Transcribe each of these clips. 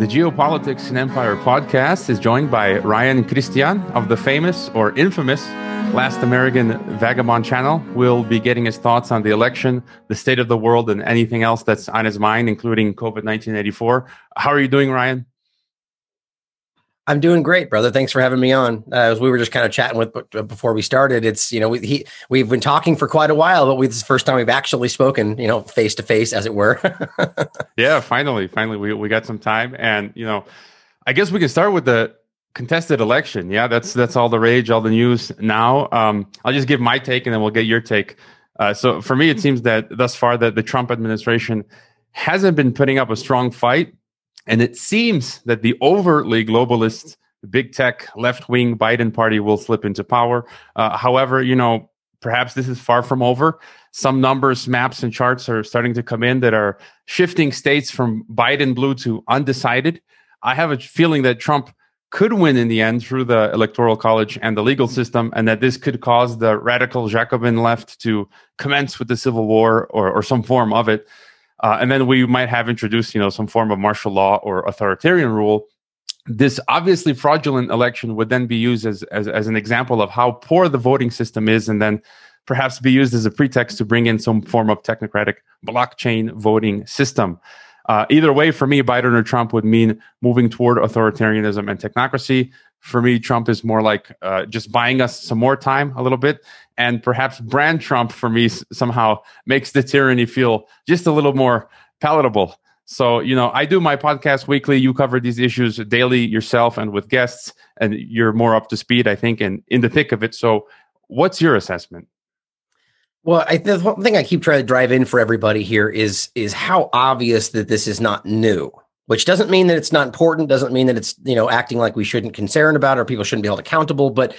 The Geopolitics and Empire podcast is joined by Ryan Christian of the famous or infamous Last American Vagabond channel. We'll be getting his thoughts on the election, the state of the world, and anything else that's on his mind, including COVID 1984. How are you doing, Ryan? I'm doing great, brother. Thanks for having me on. Uh, as we were just kind of chatting with before we started, it's you know we he, we've been talking for quite a while, but we, this is the first time we've actually spoken, you know, face to face, as it were. yeah, finally, finally, we we got some time, and you know, I guess we can start with the contested election. Yeah, that's that's all the rage, all the news now. Um, I'll just give my take, and then we'll get your take. Uh, so for me, it seems that thus far that the Trump administration hasn't been putting up a strong fight and it seems that the overtly globalist, big tech, left wing Biden party will slip into power. Uh, however, you know, perhaps this is far from over. Some numbers, maps, and charts are starting to come in that are shifting states from Biden blue to undecided. I have a feeling that Trump could win in the end through the electoral college and the legal system, and that this could cause the radical Jacobin left to commence with the civil war or, or some form of it. Uh, and then we might have introduced, you know, some form of martial law or authoritarian rule. This obviously fraudulent election would then be used as, as, as an example of how poor the voting system is, and then perhaps be used as a pretext to bring in some form of technocratic blockchain voting system. Uh, either way, for me, Biden or Trump would mean moving toward authoritarianism and technocracy. For me, Trump is more like uh, just buying us some more time a little bit and perhaps brand Trump for me somehow makes the tyranny feel just a little more palatable. So, you know, I do my podcast weekly. You cover these issues daily yourself and with guests, and you're more up to speed, I think, and in the thick of it. So, what's your assessment? Well, I, the one thing I keep trying to drive in for everybody here is is how obvious that this is not new. Which doesn't mean that it's not important. Doesn't mean that it's you know acting like we shouldn't concern about it or people shouldn't be held accountable. But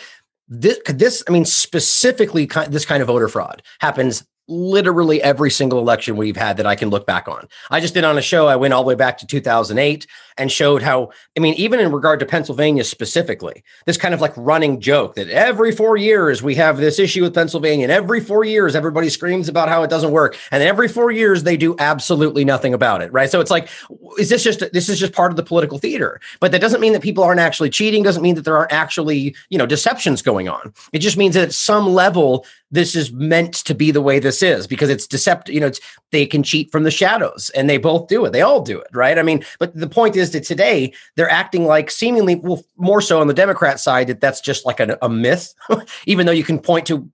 this, this I mean, specifically, this kind of voter fraud happens literally every single election we've had that I can look back on. I just did on a show, I went all the way back to 2008 and showed how, I mean, even in regard to Pennsylvania specifically, this kind of like running joke that every four years we have this issue with Pennsylvania, and every four years everybody screams about how it doesn't work. And every four years they do absolutely nothing about it, right? So it's like, is this just, this is just part of the political theater? But that doesn't mean that people aren't actually cheating, doesn't mean that there aren't actually, you know, deceptions going on. It just means that at some level, this is meant to be the way this is because it's deceptive. You know, they can cheat from the shadows, and they both do it. They all do it, right? I mean, but the point is that today they're acting like seemingly, well, more so on the Democrat side, that that's just like a, a myth, even though you can point to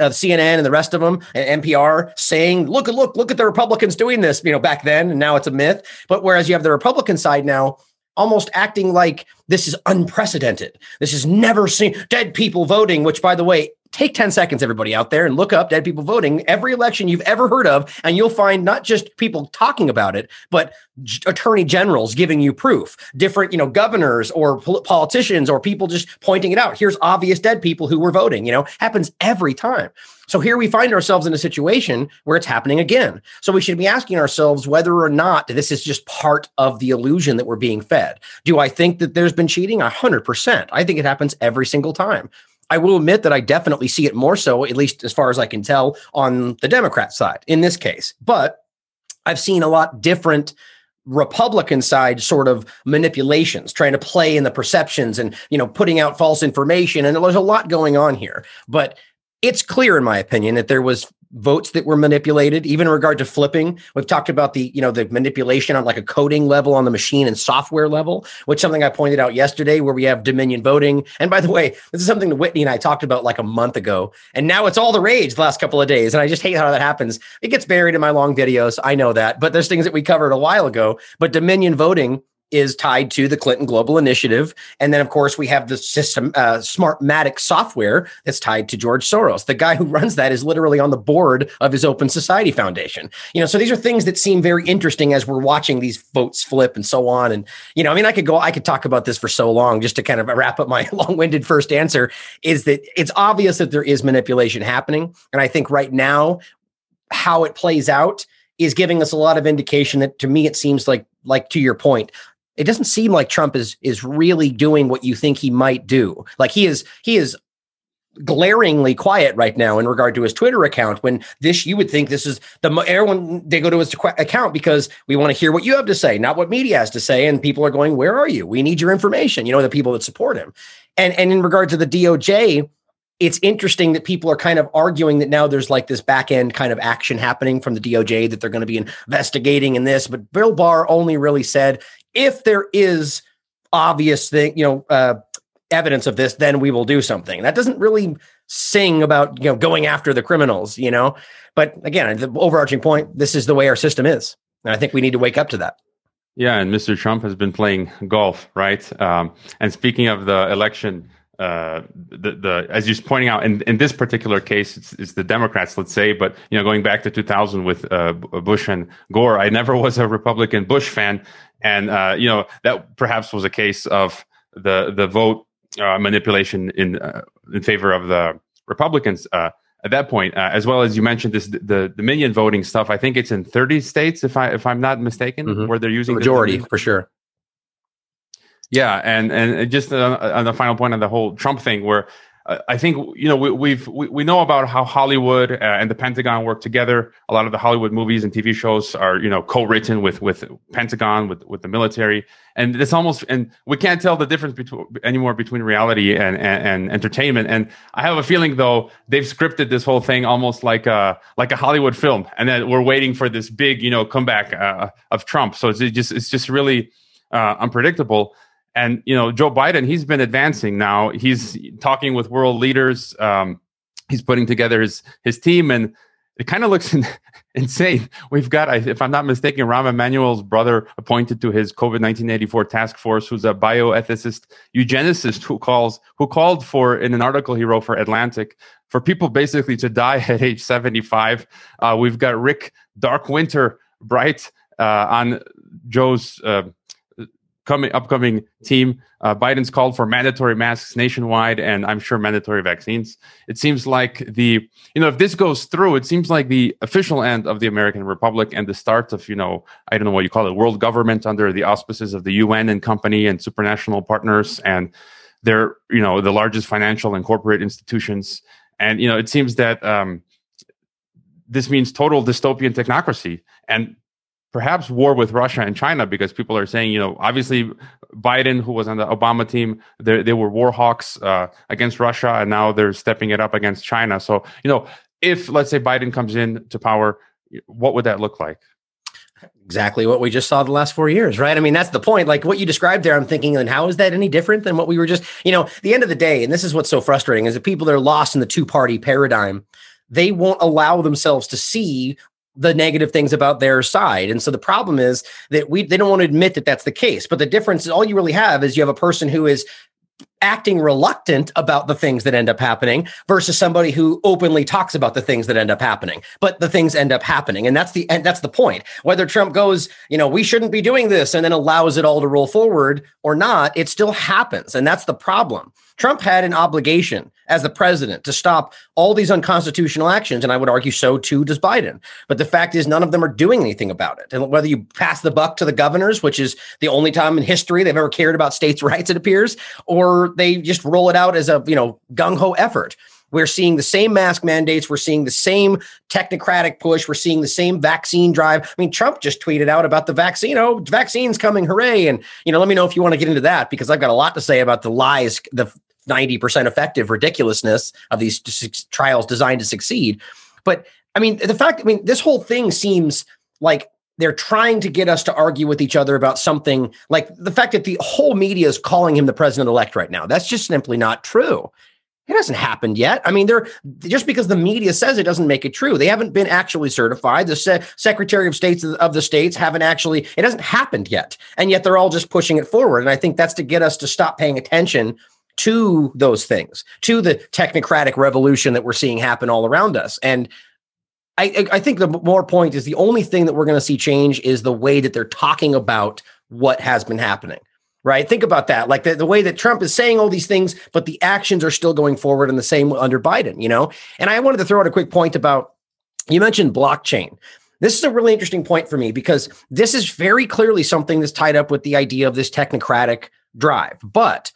uh, CNN and the rest of them and NPR saying, "Look, look, look at the Republicans doing this," you know, back then, and now it's a myth. But whereas you have the Republican side now almost acting like this is unprecedented. This is never seen dead people voting, which by the way, take 10 seconds, everybody out there, and look up dead people voting every election you've ever heard of. And you'll find not just people talking about it, but g- attorney generals giving you proof, different, you know, governors or pol- politicians or people just pointing it out. Here's obvious dead people who were voting, you know, happens every time. So here we find ourselves in a situation where it's happening again. So we should be asking ourselves whether or not this is just part of the illusion that we're being fed. Do I think that there's been cheating? 100%. I think it happens every single time. I will admit that I definitely see it more so, at least as far as I can tell, on the Democrat side in this case. But I've seen a lot different Republican side sort of manipulations, trying to play in the perceptions and you know putting out false information, and there's a lot going on here. But it's clear, in my opinion, that there was votes that were manipulated even in regard to flipping. We've talked about the you know the manipulation on like a coding level on the machine and software level which something i pointed out yesterday where we have dominion voting. And by the way this is something that whitney and i talked about like a month ago. And now it's all the rage the last couple of days. And i just hate how that happens. It gets buried in my long videos. I know that. But there's things that we covered a while ago. But dominion voting is tied to the Clinton Global Initiative. And then, of course, we have the system, uh, Smartmatic software that's tied to George Soros. The guy who runs that is literally on the board of his Open Society Foundation. You know, so these are things that seem very interesting as we're watching these votes flip and so on. And, you know, I mean, I could go, I could talk about this for so long just to kind of wrap up my long winded first answer is that it's obvious that there is manipulation happening. And I think right now, how it plays out is giving us a lot of indication that to me it seems like like to your point it doesn't seem like Trump is is really doing what you think he might do. Like he is he is glaringly quiet right now in regard to his Twitter account. When this, you would think this is the everyone they go to his account because we want to hear what you have to say, not what media has to say. And people are going, "Where are you? We need your information." You know, the people that support him. And and in regard to the DOJ, it's interesting that people are kind of arguing that now there's like this back end kind of action happening from the DOJ that they're going to be investigating in this. But Bill Barr only really said if there is obvious thing, you know, uh, evidence of this, then we will do something. That doesn't really sing about you know going after the criminals, you know. But again, the overarching point: this is the way our system is, and I think we need to wake up to that. Yeah, and Mr. Trump has been playing golf, right? Um, and speaking of the election, uh, the, the as you're pointing out, in, in this particular case, it's, it's the Democrats, let's say, but you know, going back to 2000 with uh, Bush and Gore, I never was a Republican Bush fan, and uh, you know that perhaps was a case of the the vote uh, manipulation in uh, in favor of the Republicans uh, at that point, uh, as well as you mentioned this the Dominion voting stuff. I think it's in 30 states, if I if I'm not mistaken, mm-hmm. where they're using the majority for sure. Yeah, and and just on the final point on the whole Trump thing, where I think you know we, we've we, we know about how Hollywood uh, and the Pentagon work together. A lot of the Hollywood movies and TV shows are you know co-written with with Pentagon with with the military, and it's almost and we can't tell the difference between anymore between reality and, and, and entertainment. And I have a feeling though they've scripted this whole thing almost like a like a Hollywood film, and then we're waiting for this big you know comeback uh, of Trump. So it's just it's just really uh, unpredictable. And you know, Joe Biden, he's been advancing now. He's talking with world leaders. Um, he's putting together his his team, and it kind of looks in, insane. We've got, if I'm not mistaken, Rahm Emanuel's brother appointed to his COVID 1984 task force, who's a bioethicist, eugenicist who calls who called for in an article he wrote for Atlantic for people basically to die at age 75. Uh, we've got Rick Dark Winter Bright uh, on Joe's. Uh, coming upcoming team. Uh, Biden's called for mandatory masks nationwide, and I'm sure mandatory vaccines. It seems like the you know if this goes through, it seems like the official end of the American Republic and the start of you know I don't know what you call it, world government under the auspices of the UN and company and supranational partners, and they're you know the largest financial and corporate institutions. And you know it seems that um, this means total dystopian technocracy and perhaps war with Russia and China because people are saying, you know, obviously Biden, who was on the Obama team, they were war hawks uh, against Russia, and now they're stepping it up against China. So, you know, if let's say Biden comes in to power, what would that look like? Exactly what we just saw the last four years, right? I mean, that's the point. Like what you described there, I'm thinking, and how is that any different than what we were just, you know, the end of the day, and this is what's so frustrating is that people that are lost in the two party paradigm they won't allow themselves to see the negative things about their side. And so the problem is that we they don't want to admit that that's the case. But the difference is all you really have is you have a person who is acting reluctant about the things that end up happening versus somebody who openly talks about the things that end up happening. But the things end up happening. And that's the and that's the point. Whether trump goes you know we shouldn't be doing this and then allows it all to roll forward or not it still happens. And that's the problem trump had an obligation as the president to stop all these unconstitutional actions and i would argue so too does biden. But the fact is none of them are doing anything about it. And whether you pass the buck to the governors which is the only time in history they've ever cared about states rights it appears or they just roll it out as a you know gung-ho effort we're seeing the same mask mandates. We're seeing the same technocratic push. We're seeing the same vaccine drive. I mean, Trump just tweeted out about the vaccine. Oh, vaccine's coming. Hooray. And, you know, let me know if you want to get into that because I've got a lot to say about the lies, the 90% effective ridiculousness of these trials designed to succeed. But I mean, the fact, I mean, this whole thing seems like they're trying to get us to argue with each other about something like the fact that the whole media is calling him the president elect right now. That's just simply not true. It hasn't happened yet. I mean, they're just because the media says it doesn't make it true. They haven't been actually certified. The se- Secretary of States of the states haven't actually. It hasn't happened yet, and yet they're all just pushing it forward. And I think that's to get us to stop paying attention to those things, to the technocratic revolution that we're seeing happen all around us. And I, I think the more point is the only thing that we're going to see change is the way that they're talking about what has been happening. Right. Think about that. Like the, the way that Trump is saying all these things, but the actions are still going forward in the same under Biden, you know? And I wanted to throw out a quick point about you mentioned blockchain. This is a really interesting point for me because this is very clearly something that's tied up with the idea of this technocratic drive. But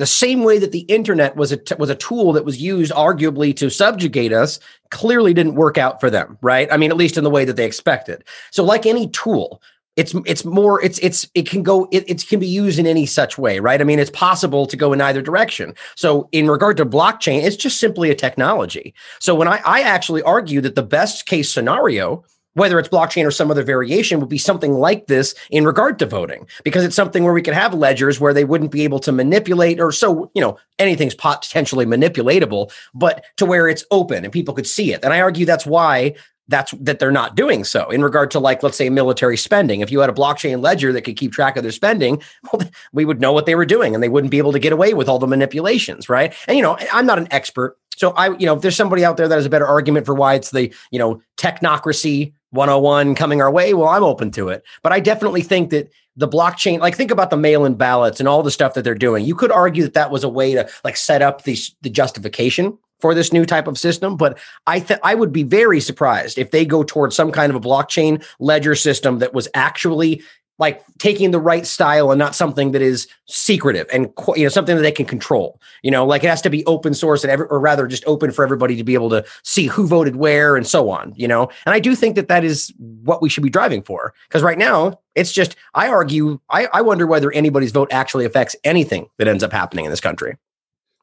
the same way that the internet was a t- was a tool that was used arguably to subjugate us clearly didn't work out for them right i mean at least in the way that they expected so like any tool it's it's more it's it's it can go it, it can be used in any such way right? I mean it's possible to go in either direction. So in regard to blockchain it's just simply a technology. So when i i actually argue that the best case scenario whether it's blockchain or some other variation, would be something like this in regard to voting, because it's something where we could have ledgers where they wouldn't be able to manipulate, or so, you know, anything's potentially manipulatable, but to where it's open and people could see it. And I argue that's why that's that they're not doing so in regard to like let's say military spending if you had a blockchain ledger that could keep track of their spending well we would know what they were doing and they wouldn't be able to get away with all the manipulations right and you know i'm not an expert so i you know if there's somebody out there that has a better argument for why it's the you know technocracy 101 coming our way, well, I'm open to it. But I definitely think that the blockchain, like think about the mail-in ballots and all the stuff that they're doing. You could argue that that was a way to like set up the the justification for this new type of system. But I th- I would be very surprised if they go towards some kind of a blockchain ledger system that was actually like taking the right style and not something that is secretive and you know something that they can control you know like it has to be open source and every, or rather just open for everybody to be able to see who voted where and so on you know and i do think that that is what we should be driving for because right now it's just i argue I, I wonder whether anybody's vote actually affects anything that ends up happening in this country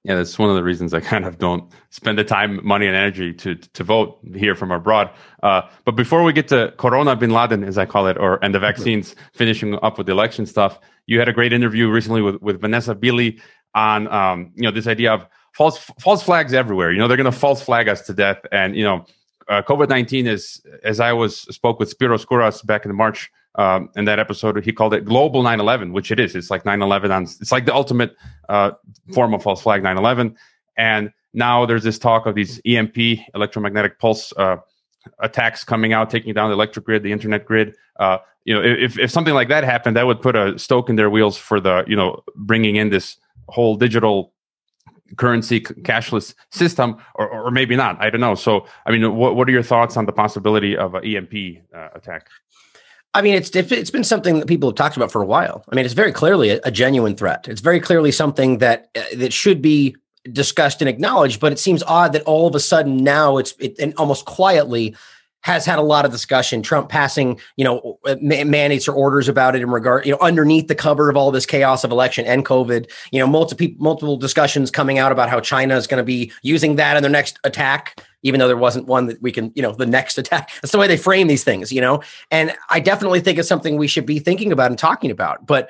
yeah, that's one of the reasons I kind of don't spend the time, money, and energy to to vote here from abroad. Uh, but before we get to Corona Bin Laden, as I call it, or and the vaccines, finishing up with the election stuff, you had a great interview recently with with Vanessa Beeley on um, you know this idea of false false flags everywhere. You know they're going to false flag us to death, and you know uh, COVID nineteen is as I was spoke with Spiros Kouras back in March um, in that episode, he called it global 9/11, which it is. It's like 9/11 on. It's like the ultimate uh, form of false flag 9/11. And now there's this talk of these EMP, electromagnetic pulse uh, attacks coming out, taking down the electric grid, the internet grid. Uh, you know, if if something like that happened, that would put a stoke in their wheels for the you know bringing in this whole digital currency cashless system or, or maybe not i don't know so i mean what, what are your thoughts on the possibility of an emp uh, attack I mean, it's it's been something that people have talked about for a while. I mean, it's very clearly a, a genuine threat. It's very clearly something that uh, that should be discussed and acknowledged. But it seems odd that all of a sudden now it's it, and almost quietly has had a lot of discussion. Trump passing, you know, uh, mandates or orders about it in regard, you know, underneath the cover of all this chaos of election and COVID. You know, multiple multiple discussions coming out about how China is going to be using that in their next attack even though there wasn't one that we can, you know, the next attack. That's the way they frame these things, you know? And I definitely think it's something we should be thinking about and talking about. But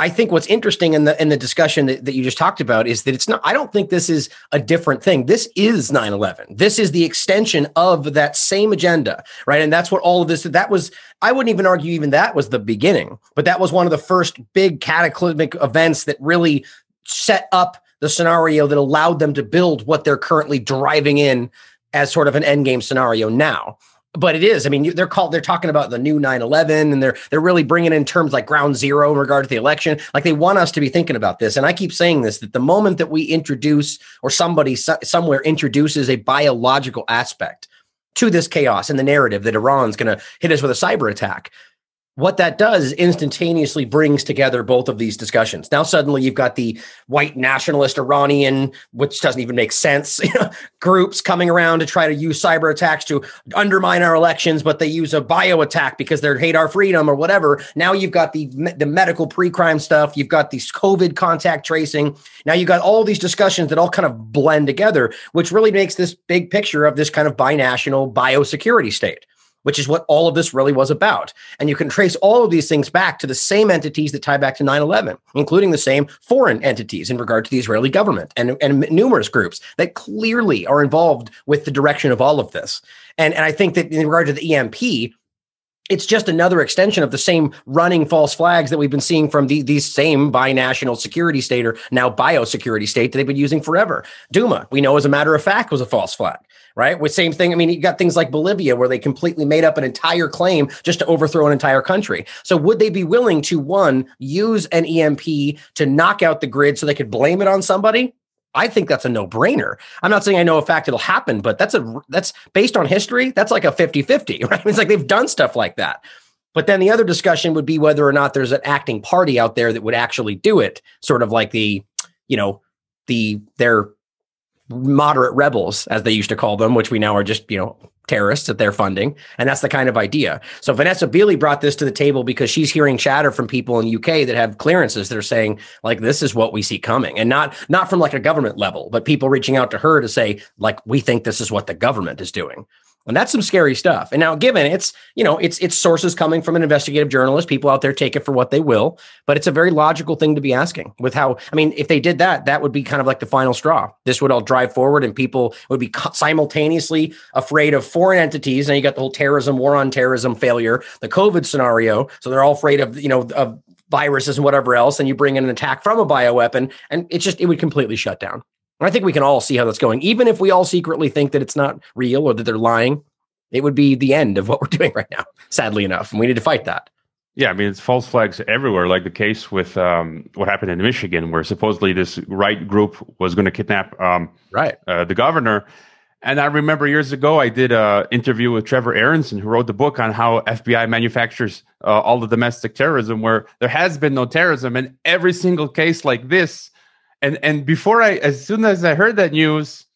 I think what's interesting in the in the discussion that, that you just talked about is that it's not, I don't think this is a different thing. This is 9-11. This is the extension of that same agenda, right? And that's what all of this, that was, I wouldn't even argue even that was the beginning, but that was one of the first big cataclysmic events that really set up the scenario that allowed them to build what they're currently driving in as sort of an end game scenario now but it is. I mean, they're called. They're talking about the new 9/11, and they're they're really bringing in terms like ground zero in regard to the election. Like they want us to be thinking about this. And I keep saying this: that the moment that we introduce, or somebody somewhere introduces a biological aspect to this chaos and the narrative that Iran's going to hit us with a cyber attack, what that does is instantaneously brings together both of these discussions. Now, suddenly you've got the white nationalist Iranian, which doesn't even make sense, groups coming around to try to use cyber attacks to undermine our elections, but they use a bio attack because they hate our freedom or whatever. Now you've got the, the medical pre crime stuff. You've got these COVID contact tracing. Now you've got all these discussions that all kind of blend together, which really makes this big picture of this kind of binational biosecurity state which is what all of this really was about. And you can trace all of these things back to the same entities that tie back to 9 11, including the same foreign entities in regard to the Israeli government and, and numerous groups that clearly are involved with the direction of all of this. And, and I think that in regard to the EMP, it's just another extension of the same running false flags that we've been seeing from the, these same binational security state or now biosecurity state that they've been using forever. Duma, we know as a matter of fact, was a false flag right? With same thing. I mean, you got things like Bolivia where they completely made up an entire claim just to overthrow an entire country. So would they be willing to one use an EMP to knock out the grid so they could blame it on somebody? I think that's a no-brainer. I'm not saying I know a fact it'll happen, but that's a that's based on history, that's like a 50-50, right? It's like they've done stuff like that. But then the other discussion would be whether or not there's an acting party out there that would actually do it, sort of like the, you know, the their moderate rebels, as they used to call them, which we now are just, you know, terrorists that they're funding. And that's the kind of idea. So Vanessa Beeley brought this to the table because she's hearing chatter from people in UK that have clearances that are saying, like, this is what we see coming. And not not from like a government level, but people reaching out to her to say, like, we think this is what the government is doing. And that's some scary stuff. And now, given it's, you know, it's it's sources coming from an investigative journalist, people out there take it for what they will, but it's a very logical thing to be asking with how, I mean, if they did that, that would be kind of like the final straw. This would all drive forward and people would be simultaneously afraid of foreign entities. And you got the whole terrorism, war on terrorism failure, the COVID scenario. So they're all afraid of, you know, of viruses and whatever else. And you bring in an attack from a bioweapon and it's just, it would completely shut down. I think we can all see how that's going. Even if we all secretly think that it's not real or that they're lying, it would be the end of what we're doing right now, sadly enough. And we need to fight that. Yeah, I mean, it's false flags everywhere, like the case with um, what happened in Michigan, where supposedly this right group was going to kidnap um, right uh, the governor. And I remember years ago, I did an interview with Trevor Aaronson, who wrote the book on how FBI manufactures uh, all the domestic terrorism, where there has been no terrorism. And every single case like this, and and before I, as soon as I heard that news,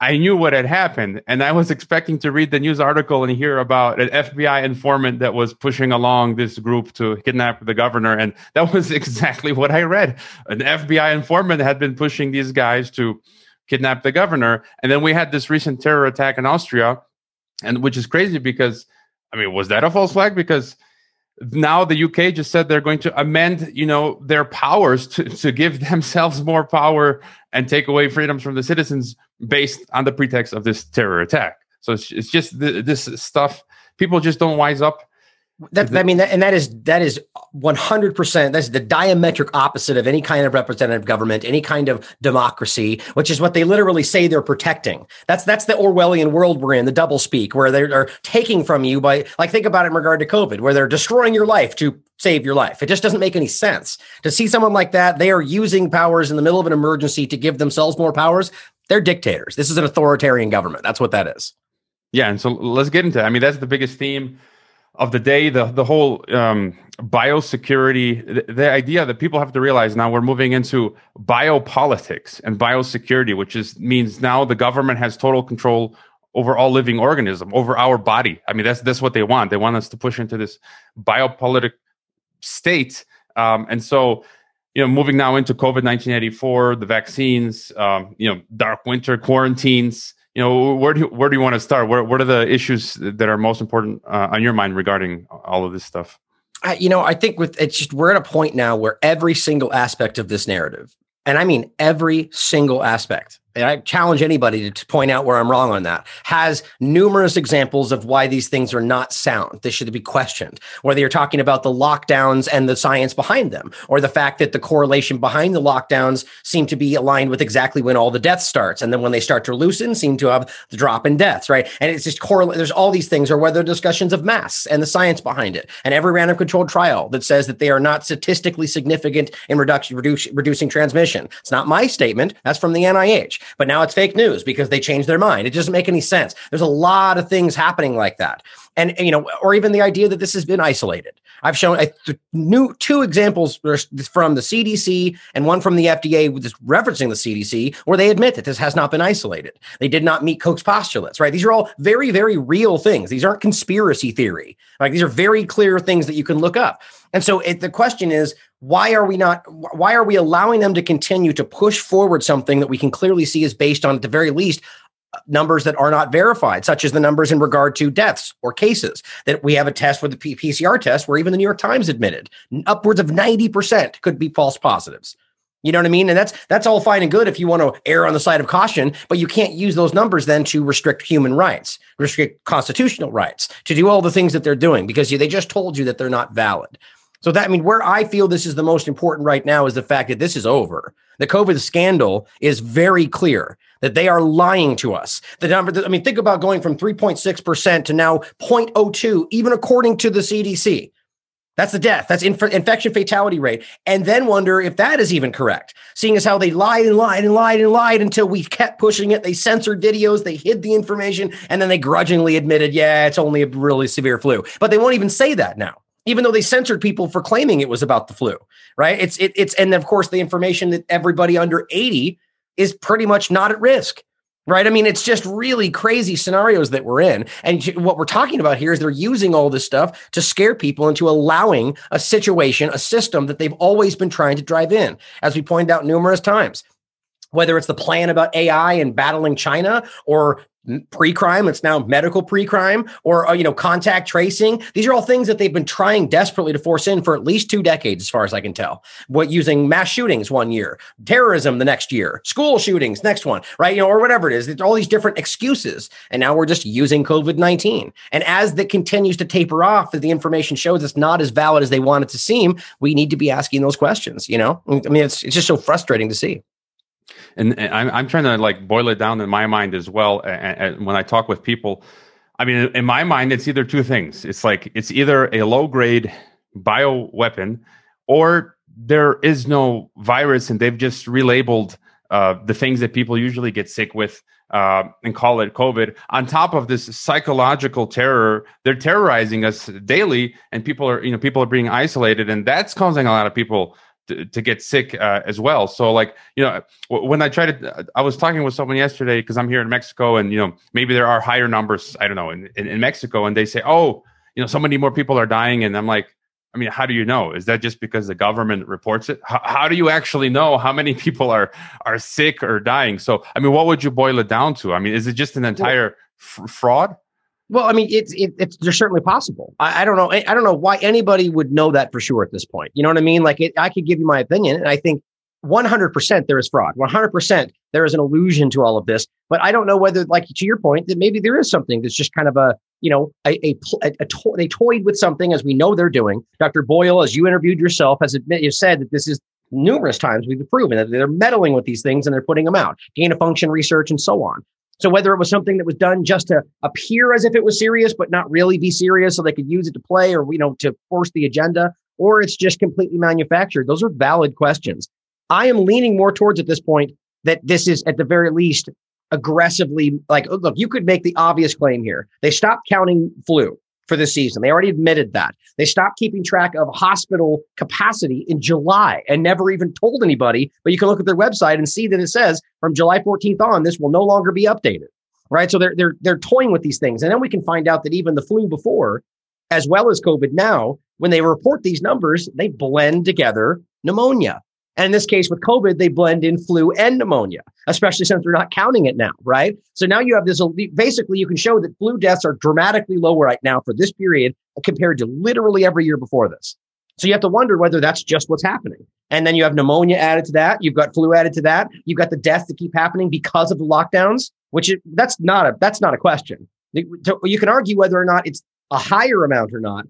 I knew what had happened, and I was expecting to read the news article and hear about an FBI informant that was pushing along this group to kidnap the governor, and that was exactly what I read. An FBI informant had been pushing these guys to kidnap the governor, and then we had this recent terror attack in Austria, and which is crazy because, I mean, was that a false flag? Because now the UK just said they're going to amend, you know, their powers to, to give themselves more power and take away freedoms from the citizens based on the pretext of this terror attack. So it's, it's just this stuff. People just don't wise up that, I mean, that, and that is that is one hundred percent. That's the diametric opposite of any kind of representative government, any kind of democracy, which is what they literally say they're protecting. That's that's the Orwellian world we're in, the double speak, where they are taking from you by like think about it in regard to COVID, where they're destroying your life to save your life. It just doesn't make any sense to see someone like that. They are using powers in the middle of an emergency to give themselves more powers. They're dictators. This is an authoritarian government. That's what that is. Yeah, and so let's get into. It. I mean, that's the biggest theme of the day, the the whole um, biosecurity, the, the, idea that people have to realize now we're moving into biopolitics and biosecurity, which is means now the government has total control over all living organism, over our body. I mean, that's that's what they want. They want us to push into this biopolitic state, um, and so you know, moving now into COVID nineteen eighty four, the vaccines, um, you know, dark winter quarantines you know where do you, where do you want to start? Where, what are the issues that are most important uh, on your mind regarding all of this stuff? I, you know i think with it's just we're at a point now where every single aspect of this narrative and i mean every single aspect and I challenge anybody to, point out where I'm wrong on that, has numerous examples of why these things are not sound. They should be questioned. Whether you're talking about the lockdowns and the science behind them, or the fact that the correlation behind the lockdowns seem to be aligned with exactly when all the death starts. And then when they start to loosen, seem to have the drop in deaths, right? And it's just correlate. There's all these things, or whether discussions of masks and the science behind it, and every random controlled trial that says that they are not statistically significant in reduction, reduce, reducing transmission. It's not my statement. That's from the NIH but now it's fake news because they changed their mind. It doesn't make any sense. There's a lot of things happening like that. And, you know, or even the idea that this has been isolated. I've shown I, new two examples from the CDC and one from the FDA, just referencing the CDC, where they admit that this has not been isolated. They did not meet Koch's postulates, right? These are all very, very real things. These aren't conspiracy theory. Like these are very clear things that you can look up. And so it, the question is, why are we not why are we allowing them to continue to push forward something that we can clearly see is based on at the very least numbers that are not verified such as the numbers in regard to deaths or cases that we have a test with the P- pcr test where even the new york times admitted upwards of 90% could be false positives you know what I mean? And that's that's all fine and good if you want to err on the side of caution, but you can't use those numbers then to restrict human rights, restrict constitutional rights, to do all the things that they're doing because they just told you that they're not valid. So that I mean, where I feel this is the most important right now is the fact that this is over. The COVID scandal is very clear that they are lying to us. The number, I mean, think about going from 3.6% to now 0.02, even according to the CDC. That's the death. That's inf- infection fatality rate. And then wonder if that is even correct, seeing as how they lied and lied and lied and lied until we kept pushing it. They censored videos, they hid the information, and then they grudgingly admitted, yeah, it's only a really severe flu. But they won't even say that now even though they censored people for claiming it was about the flu, right? It's it, it's and of course the information that everybody under 80 is pretty much not at risk right? I mean, it's just really crazy scenarios that we're in. And what we're talking about here is they're using all this stuff to scare people into allowing a situation, a system that they've always been trying to drive in, as we pointed out numerous times. Whether it's the plan about AI and battling China or pre-crime it's now medical pre-crime or uh, you know contact tracing. These are all things that they've been trying desperately to force in for at least two decades as far as i can tell. What using mass shootings one year terrorism the next year school shootings next one right? You know or whatever it is. It's all these different excuses. And now we're just using covid-19 and as that continues to taper off as the information shows it's not as valid as they want it to seem we need to be asking those questions you know? I mean it's, it's just so frustrating to see and, and I'm, I'm trying to like boil it down in my mind as well. And, and when I talk with people, I mean, in my mind, it's either two things. It's like it's either a low grade bio weapon, or there is no virus, and they've just relabeled uh, the things that people usually get sick with uh, and call it COVID. On top of this psychological terror, they're terrorizing us daily, and people are, you know, people are being isolated, and that's causing a lot of people to, to get sick uh, as well. So like, you know, when I tried to, I was talking with someone yesterday because I'm here in Mexico and, you know, maybe there are higher numbers, I don't know, in, in, in Mexico. And they say, oh, you know, so many more people are dying. And I'm like, I mean, how do you know? Is that just because the government reports it? How, how do you actually know how many people are are sick or dying? So, I mean, what would you boil it down to? I mean, is it just an entire f- fraud? Well, I mean, it's it, it's they're certainly possible. I, I, don't know. I, don't know why anybody would know that for sure at this point. You know what I mean? Like, it, I could give you my opinion, and I think 100% there is fraud. 100% there is an illusion to all of this. But I don't know whether, like to your point, that maybe there is something that's just kind of a you know a a, a, a to- they toyed with something as we know they're doing. Dr. Boyle, as you interviewed yourself, has admit you said that this is numerous times we've proven that they're meddling with these things and they're putting them out, gain of function research and so on. So whether it was something that was done just to appear as if it was serious, but not really be serious so they could use it to play or, you know, to force the agenda, or it's just completely manufactured, those are valid questions. I am leaning more towards at this point that this is at the very least aggressively like, oh, look, you could make the obvious claim here. They stopped counting flu for the season. They already admitted that. They stopped keeping track of hospital capacity in July and never even told anybody. But you can look at their website and see that it says from July 14th on, this will no longer be updated. Right. So they're they're they're toying with these things. And then we can find out that even the flu before, as well as COVID now, when they report these numbers, they blend together pneumonia. And in this case with COVID, they blend in flu and pneumonia, especially since they're not counting it now, right? So now you have this, basically you can show that flu deaths are dramatically lower right now for this period compared to literally every year before this. So you have to wonder whether that's just what's happening. And then you have pneumonia added to that. You've got flu added to that. You've got the deaths that keep happening because of the lockdowns, which it, that's not a, that's not a question. You can argue whether or not it's a higher amount or not,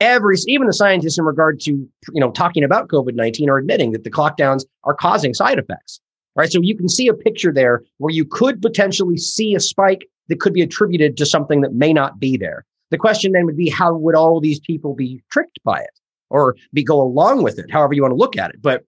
every even the scientists in regard to you know talking about covid-19 are admitting that the lockdowns are causing side effects right so you can see a picture there where you could potentially see a spike that could be attributed to something that may not be there the question then would be how would all these people be tricked by it or be go along with it however you want to look at it but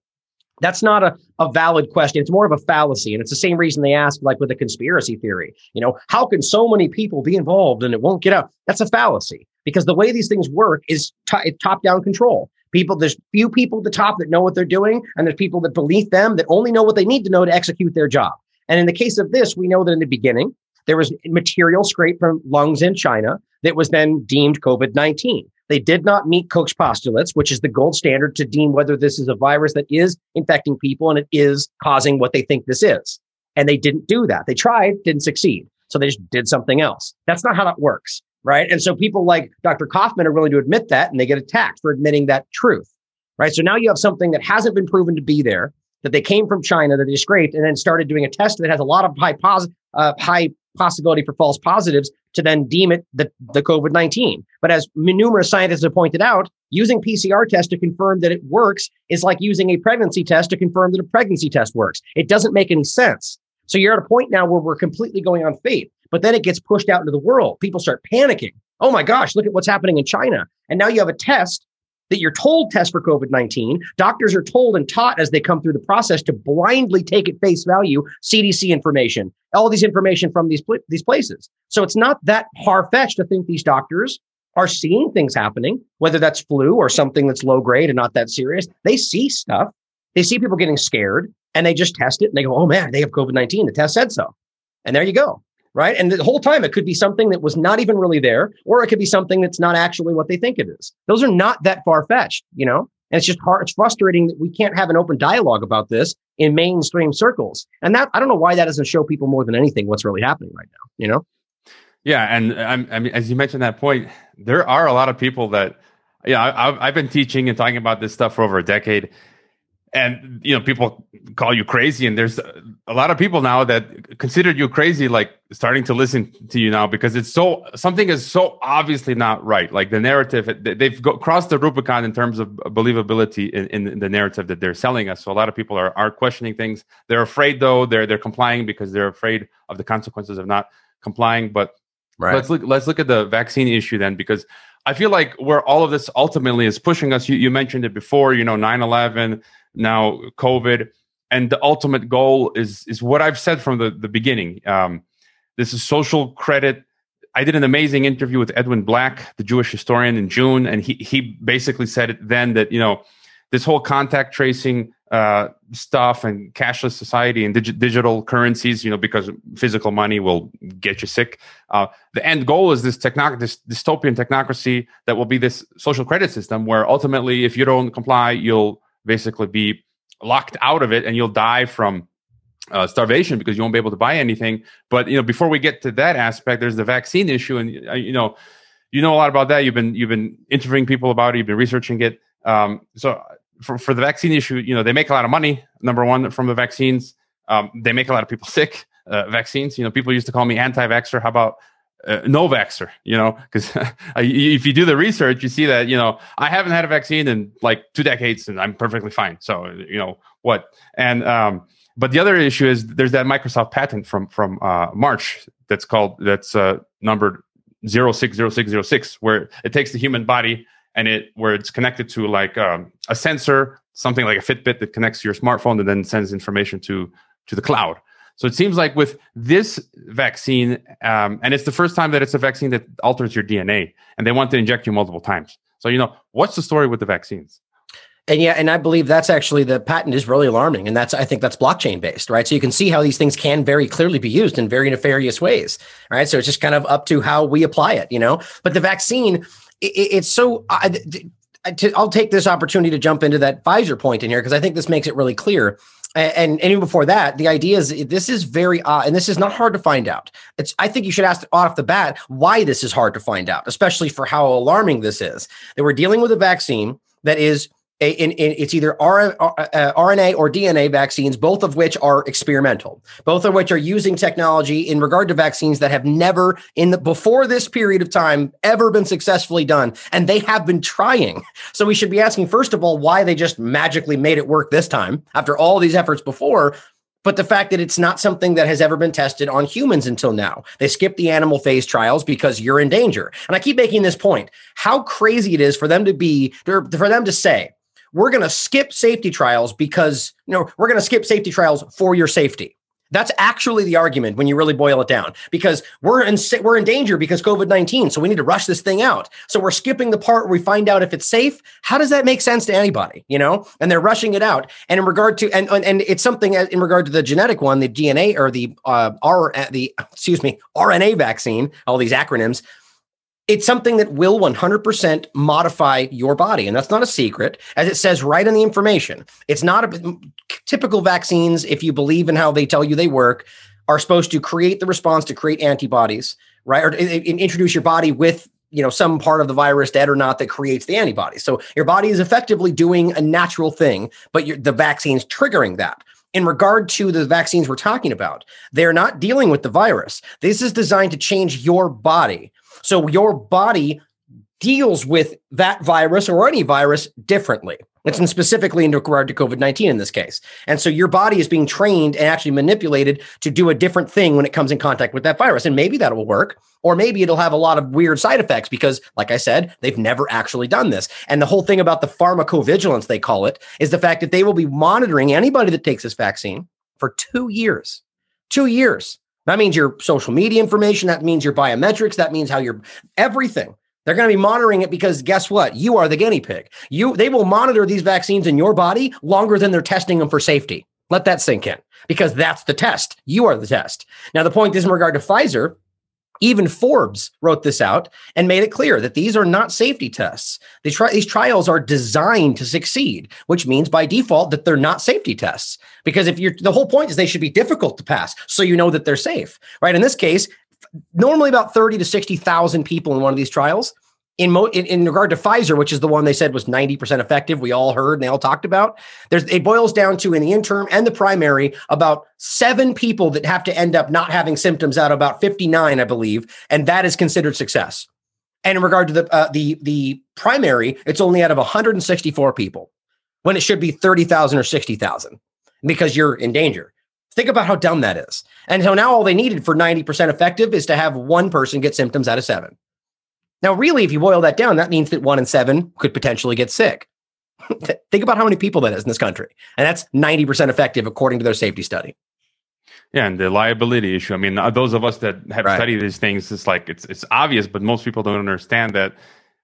that's not a, a valid question. It's more of a fallacy. And it's the same reason they ask, like with a conspiracy theory, you know, how can so many people be involved and it won't get out? That's a fallacy because the way these things work is t- top down control. People, there's few people at the top that know what they're doing, and there's people that beneath them that only know what they need to know to execute their job. And in the case of this, we know that in the beginning, there was material scraped from lungs in China that was then deemed COVID 19. They did not meet Koch's postulates, which is the gold standard to deem whether this is a virus that is infecting people and it is causing what they think this is. And they didn't do that. They tried, didn't succeed. So they just did something else. That's not how that works. Right. And so people like Dr. Kaufman are willing to admit that and they get attacked for admitting that truth. Right. So now you have something that hasn't been proven to be there, that they came from China, that they scraped and then started doing a test that has a lot of high, pos- uh, high possibility for false positives to then deem it the, the COVID 19. But as numerous scientists have pointed out, using PCR tests to confirm that it works is like using a pregnancy test to confirm that a pregnancy test works. It doesn't make any sense. So you're at a point now where we're completely going on faith, but then it gets pushed out into the world. People start panicking. Oh my gosh, look at what's happening in China. And now you have a test that you're told test for COVID 19. Doctors are told and taught as they come through the process to blindly take at face value CDC information, all these information from these, these places. So it's not that far fetched to think these doctors are seeing things happening, whether that's flu or something that's low grade and not that serious. They see stuff. They see people getting scared. and they just test it and they go, oh man, they have COVID 19. The test said so. And there you go. Right. And the whole time it could be something that was not even really there, or it could be something that's not actually what they think it is. Those are not that far fetched, you know? And it's just hard. It's frustrating that we can't have an open dialogue about this in mainstream circles. And that, I don't know why that doesn't show people more than anything what's really happening right now, you know? Yeah. And I'm, I mean, as you mentioned that point, there are a lot of people that, yeah, I, I've been teaching and talking about this stuff for over a decade and you know people call you crazy. And there's a lot of people now that considered you crazy like starting to listen to you now because it's so something is so obviously not right. Like the narrative they've go, crossed the rubicon in terms of believability in, in, the narrative that they're selling us. So a lot of people are, are questioning things. They're afraid though they're they're complying because they're afraid of the consequences of not complying. But right. let's look let's look at the vaccine issue then because I feel like where all of this ultimately is pushing us, you, you mentioned it before, you know, 9 11, now COVID, and the ultimate goal is is what I've said from the the beginning. Um, this is social credit. I did an amazing interview with Edwin Black, the Jewish historian, in June, and he he basically said it then that you know this whole contact tracing uh, stuff and cashless society and dig- digital currencies, you know, because physical money will get you sick. Uh, the end goal is this techno- this dystopian technocracy that will be this social credit system where ultimately, if you don't comply, you'll basically be locked out of it and you'll die from uh, starvation because you won't be able to buy anything. But you know, before we get to that aspect, there's the vaccine issue, and uh, you know, you know a lot about that. You've been you've been interviewing people about it. You've been researching it. Um, so for for the vaccine issue, you know, they make a lot of money. Number one, from the vaccines, um, they make a lot of people sick. Uh, vaccines, you know, people used to call me anti-vaxxer. How about uh, no vaxer, you know, because if you do the research, you see that, you know, I haven't had a vaccine in like two decades and I'm perfectly fine. So, you know, what? And, um, but the other issue is there's that Microsoft patent from, from, uh, March that's called, that's, uh, numbered 060606, where it takes the human body and it, where it's connected to like, um, a sensor, something like a Fitbit that connects to your smartphone and then sends information to, to the cloud. So it seems like with this vaccine, um, and it's the first time that it's a vaccine that alters your DNA, and they want to inject you multiple times. So you know, what's the story with the vaccines? And yeah, and I believe that's actually the patent is really alarming, and that's I think that's blockchain based, right? So you can see how these things can very clearly be used in very nefarious ways, right? So it's just kind of up to how we apply it, you know. But the vaccine, it, it's so. I, I'll take this opportunity to jump into that Pfizer point in here because I think this makes it really clear and, and even before that, the idea is eh, this is very odd, and this is not hard to find out. It's I think you should ask off the bat why this is hard to find out, especially for how alarming this is. That we're dealing with a vaccine that is in, in, it's either R, uh, RNA or DNA vaccines, both of which are experimental, both of which are using technology in regard to vaccines that have never, in the before this period of time, ever been successfully done, and they have been trying. So we should be asking first of all why they just magically made it work this time after all these efforts before. But the fact that it's not something that has ever been tested on humans until now. They skipped the animal phase trials because you're in danger. And I keep making this point how crazy it is for them to be, for them to say, we're going to skip safety trials because, you know, we're going to skip safety trials for your safety. That's actually the argument when you really boil it down because we're in we're in danger because COVID-19 so we need to rush this thing out. So we're skipping the part where we find out if it's safe. How does that make sense to anybody, you know? And they're rushing it out. And in regard to and and it's something in regard to the genetic one, the DNA or the uh R the excuse me, RNA vaccine, all these acronyms it's something that will 100% modify your body. And that's not a secret, as it says right in the information. It's not a typical vaccines, if you believe in how they tell you they work, are supposed to create the response to create antibodies, right? Or eh, eh, introduce your body with you know some part of the virus dead or not that creates the antibodies so your body is effectively doing a natural thing but the vaccine's triggering that in regard to the vaccines we're talking about they're not dealing with the virus this is designed to change your body so your body deals with that virus or any virus differently. It's in specifically in regard to COVID 19 in this case. And so your body is being trained and actually manipulated to do a different thing when it comes in contact with that virus. And maybe that will work, or maybe it'll have a lot of weird side effects because, like I said, they've never actually done this. And the whole thing about the pharmacovigilance, they call it, is the fact that they will be monitoring anybody that takes this vaccine for two years. Two years. That means your social media information. That means your biometrics. That means how you're everything. They're going to be monitoring it because guess what? You are the guinea pig. You they will monitor these vaccines in your body longer than they're testing them for safety. Let that sink in because that's the test. You are the test. Now, the point is in regard to Pfizer, even Forbes wrote this out and made it clear that these are not safety tests. These, tri- these trials are designed to succeed, which means by default that they're not safety tests. Because if you're the whole point is they should be difficult to pass, so you know that they're safe, right? In this case, normally about thirty to sixty thousand people in one of these trials in, mo- in, in regard to Pfizer, which is the one they said was 90% effective, we all heard and they all talked about. There's it boils down to in the interim and the primary about seven people that have to end up not having symptoms out of about 59, I believe, and that is considered success. And in regard to the uh, the the primary, it's only out of 164 people when it should be 30,000 or 60,000 because you're in danger. Think about how dumb that is. And so now all they needed for 90% effective is to have one person get symptoms out of seven. Now, really, if you boil that down, that means that one in seven could potentially get sick. Think about how many people that is in this country. And that's 90% effective according to their safety study. Yeah, and the liability issue. I mean, uh, those of us that have right. studied these things, it's like it's it's obvious, but most people don't understand that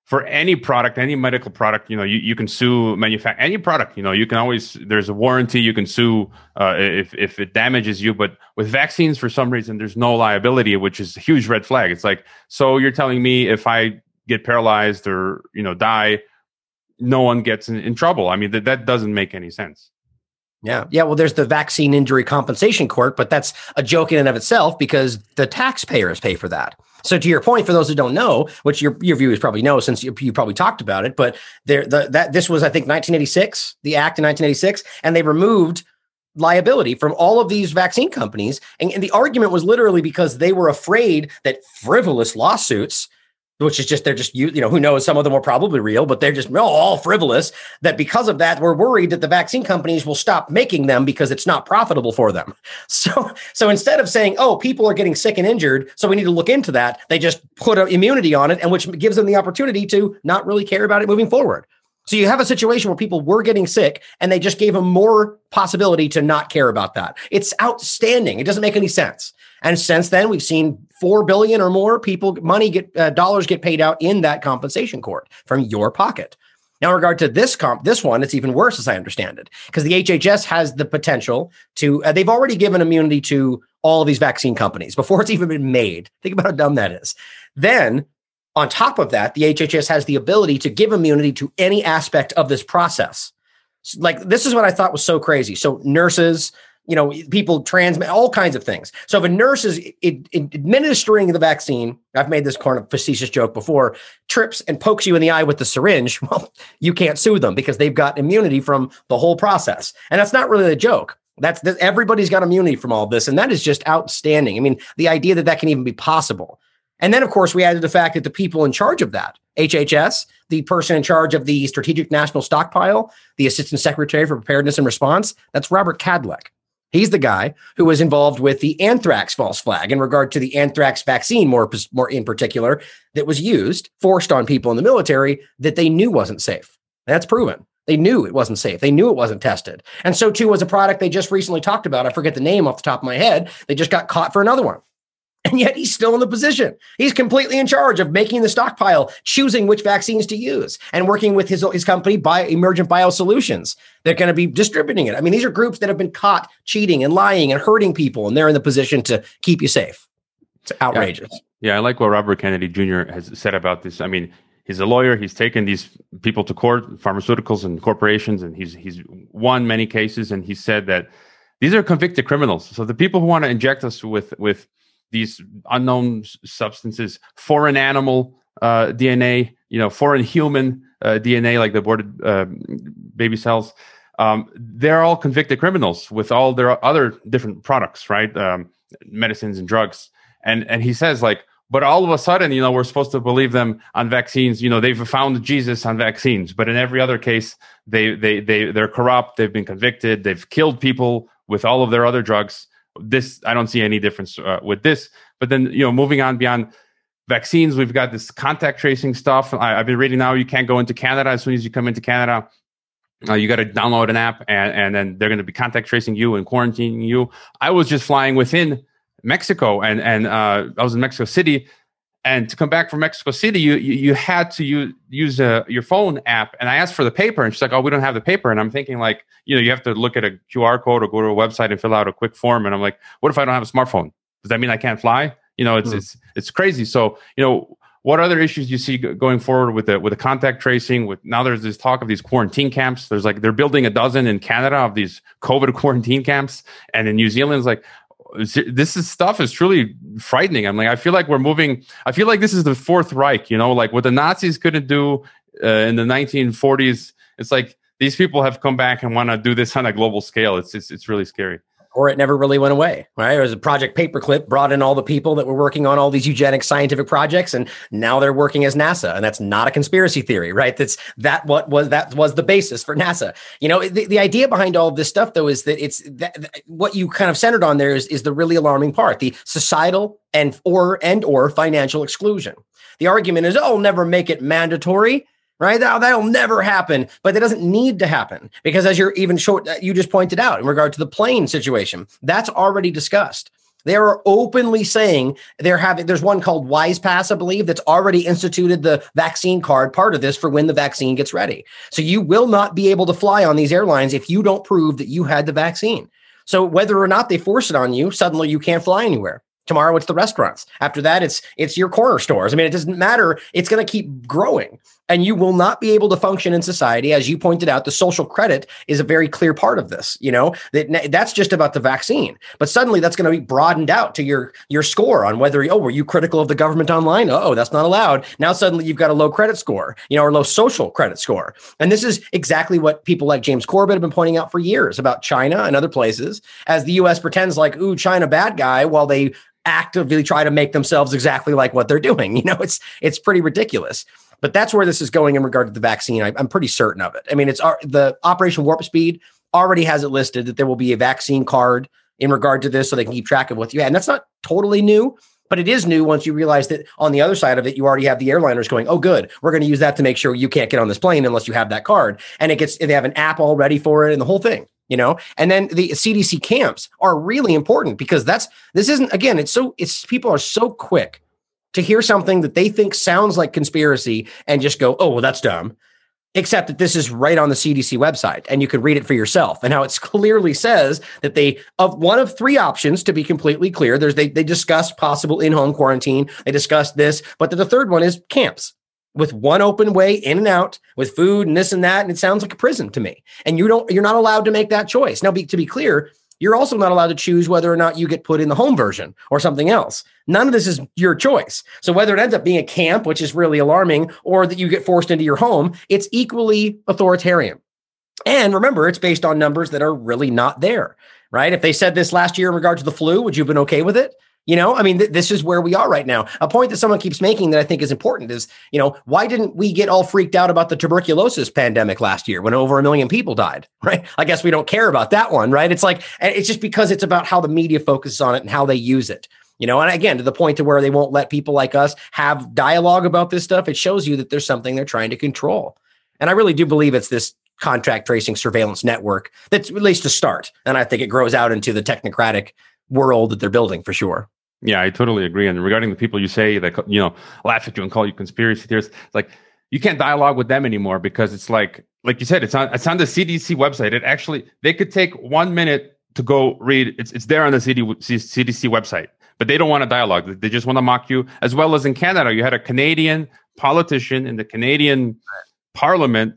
for any product, any medical product, you know, you, you can sue manufacture any product. You know, you can always there's a warranty. You can sue uh, if if it damages you. But with vaccines, for some reason, there's no liability, which is a huge red flag. It's like so you're telling me if I get paralyzed or you know die, no one gets in, in trouble. I mean that that doesn't make any sense. Yeah. Yeah. Well, there's the vaccine injury compensation court, but that's a joke in and of itself because the taxpayers pay for that. So to your point, for those who don't know, which your, your viewers probably know since you, you probably talked about it, but there, the, that this was, I think, 1986, the act in 1986, and they removed liability from all of these vaccine companies. And, and the argument was literally because they were afraid that frivolous lawsuits which is just they're just you, you know who knows some of them are probably real but they're just all frivolous that because of that we're worried that the vaccine companies will stop making them because it's not profitable for them so so instead of saying oh people are getting sick and injured so we need to look into that they just put immunity on it and which gives them the opportunity to not really care about it moving forward so you have a situation where people were getting sick and they just gave them more possibility to not care about that. It's outstanding. It doesn't make any sense. And since then, we've seen four billion or more people money get uh, dollars get paid out in that compensation court from your pocket. Now, in regard to this comp, this one, it's even worse, as I understand it, because the HHS has the potential to. Uh, they've already given immunity to all of these vaccine companies before it's even been made. Think about how dumb that is. Then, on top of that, the HHS has the ability to give immunity to any aspect of this process. Like this is what I thought was so crazy. So nurses, you know, people transmit all kinds of things. So if a nurse is it, it, administering the vaccine, I've made this kind of facetious joke before, trips and pokes you in the eye with the syringe, well, you can't sue them because they've got immunity from the whole process. And that's not really a joke. That's that everybody's got immunity from all this, and that is just outstanding. I mean, the idea that that can even be possible. And then, of course, we added the fact that the people in charge of that, HHS, the person in charge of the Strategic National Stockpile, the Assistant Secretary for Preparedness and Response, that's Robert Kadlec. He's the guy who was involved with the anthrax false flag in regard to the anthrax vaccine, more, more in particular, that was used, forced on people in the military that they knew wasn't safe. That's proven. They knew it wasn't safe. They knew it wasn't tested. And so too was a product they just recently talked about. I forget the name off the top of my head. They just got caught for another one. And yet he's still in the position. He's completely in charge of making the stockpile, choosing which vaccines to use, and working with his, his company, Bio, Emergent Biosolutions. They're going to be distributing it. I mean, these are groups that have been caught cheating and lying and hurting people, and they're in the position to keep you safe. It's outrageous. Yeah, yeah I like what Robert Kennedy Jr. has said about this. I mean, he's a lawyer. He's taken these people to court, pharmaceuticals and corporations, and he's he's won many cases. And he said that these are convicted criminals. So the people who want to inject us with with these unknown substances, foreign animal uh, DNA, you know, foreign human uh, DNA, like the aborted uh, baby cells. Um, they're all convicted criminals with all their other different products, right? Um, medicines and drugs. And and he says like, but all of a sudden, you know, we're supposed to believe them on vaccines. You know, they've found Jesus on vaccines, but in every other case, they they they they're corrupt. They've been convicted. They've killed people with all of their other drugs this I don't see any difference uh, with this. But then you know, moving on beyond vaccines, we've got this contact tracing stuff. I, have been reading now you can't go into Canada as soon as you come into Canada. Uh, you got to download an app, and, and then they're going to be contact tracing you and quarantining you. I was just flying within Mexico, and and uh, I was in Mexico City, And to come back from Mexico City, you you, you had to use use a, your phone app. And I asked for the paper, and she's like, "Oh, we don't have the paper." And I'm thinking like, you know, you have to look at a QR code or go to a website and fill out a quick form. And I'm like, what if I don't have a smartphone? Does that mean I can't fly? You know, it's mm. it's it's crazy. So you know, what other issues do you see going forward with the with the contact tracing? With now, there's this talk of these quarantine camps. There's like they're building a dozen in Canada of these COVID quarantine camps, and in New Zealand, it's like this is stuff is truly frightening. I'm like, I feel like we're moving. I feel like this is the Fourth Reich. You know, like what the Nazis couldn't do uh, in the 1940s. It's like these people have come back and want to do this on a global scale. It's it's, it's really scary or it never really went away, right? It was a project paperclip, brought in all the people that were working on all these eugenic scientific projects, and now they're working as NASA. And that's not a conspiracy theory, right? That's that what was that was the basis for NASA. You know, the, the idea behind all this stuff though is that it's that, what you kind of centered on there is, is the really alarming part, the societal and or and or financial exclusion. The argument is, oh, never make it mandatory right? That, that'll never happen, but that doesn't need to happen because as you're even short, uh, you just pointed out in regard to the plane situation, that's already discussed. They are openly saying they're having, there's one called Wise Pass, I believe, that's already instituted the vaccine card part of this for when the vaccine gets ready. So you will not be able to fly on these airlines if you don't prove that you had the vaccine. So whether or not they force it on you, suddenly you can't fly anywhere. Tomorrow it's the restaurants. After that, it's it's your corner stores. I mean, it doesn't matter. It's going to keep growing and you will not be able to function in society as you pointed out the social credit is a very clear part of this you know? That that's just about the vaccine. But suddenly that's going to be broadened out to your your score on whether oh were you critical of the government online? Oh that's not allowed. Now suddenly you've got a low credit score you know or low social credit score. And this is exactly what people like James Corbett have been pointing out for years about China and other places as the US pretends like ooh China bad guy while they actively try to make themselves exactly like what they're doing. You know it's it's pretty ridiculous but that's where this is going in regard to the vaccine. I, am pretty certain of it. I mean, it's our, the Operation Warp Speed already has it listed that there will be a vaccine card in regard to this so they can keep track of what you had. And that's not totally new, but it is new once you realize that on the other side of it, you already have the airliners going, oh, good, we're going to use that to make sure you can't get on this plane unless you have that card. And it gets, they have an app all ready for it and the whole thing you know and then the cdc camps are really important because that's this isn't again it's so it's people are so quick to hear something that they think sounds like conspiracy and just go, oh, well, that's dumb. Except that this is right on the CDC website and you can read it for yourself. And how it clearly says that they, of one of three options, to be completely clear, there's they, they discussed possible in home quarantine. They discussed this, but the third one is camps with one open way in and out with food and this and that. And it sounds like a prison to me. And you don't, you're not allowed to make that choice. Now, be, to be clear, you're also not allowed to choose whether or not you get put in the home version or something else. None of this is your choice. So whether it ends up being a camp, which is really alarming, or that you get forced into your home, it's equally authoritarian. And remember, it's based on numbers that are really not there, right? If they said this last year in regard to the flu, would you have been okay with it? You know, I mean, th- this is where we are right now. A point that someone keeps making that I think is important is, you know, why didn't we get all freaked out about the tuberculosis pandemic last year when over a million people died, right? I guess we don't care about that one, right? It's like, eh, it's just because it's about how the media focuses on it and how they use it. You know, and again, to the point to where they won't let people like us have dialogue about this stuff, it shows you that there's something they're trying to control. And I really do believe it's this contract tracing surveillance network that's at least to start. And I think it grows out into the technocratic world that they're building for sure. Yeah, I totally agree. And regarding the people you say that you know laugh at you and call you conspiracy theorists, like you can't dialogue with them anymore because it's like like you said, it's on it's on the CDC website. It actually they could take one minute to go read. It's it's there on the CDC website, but they don't want to dialogue. They just want to mock you. As well as in Canada, you had a Canadian politician in the Canadian Parliament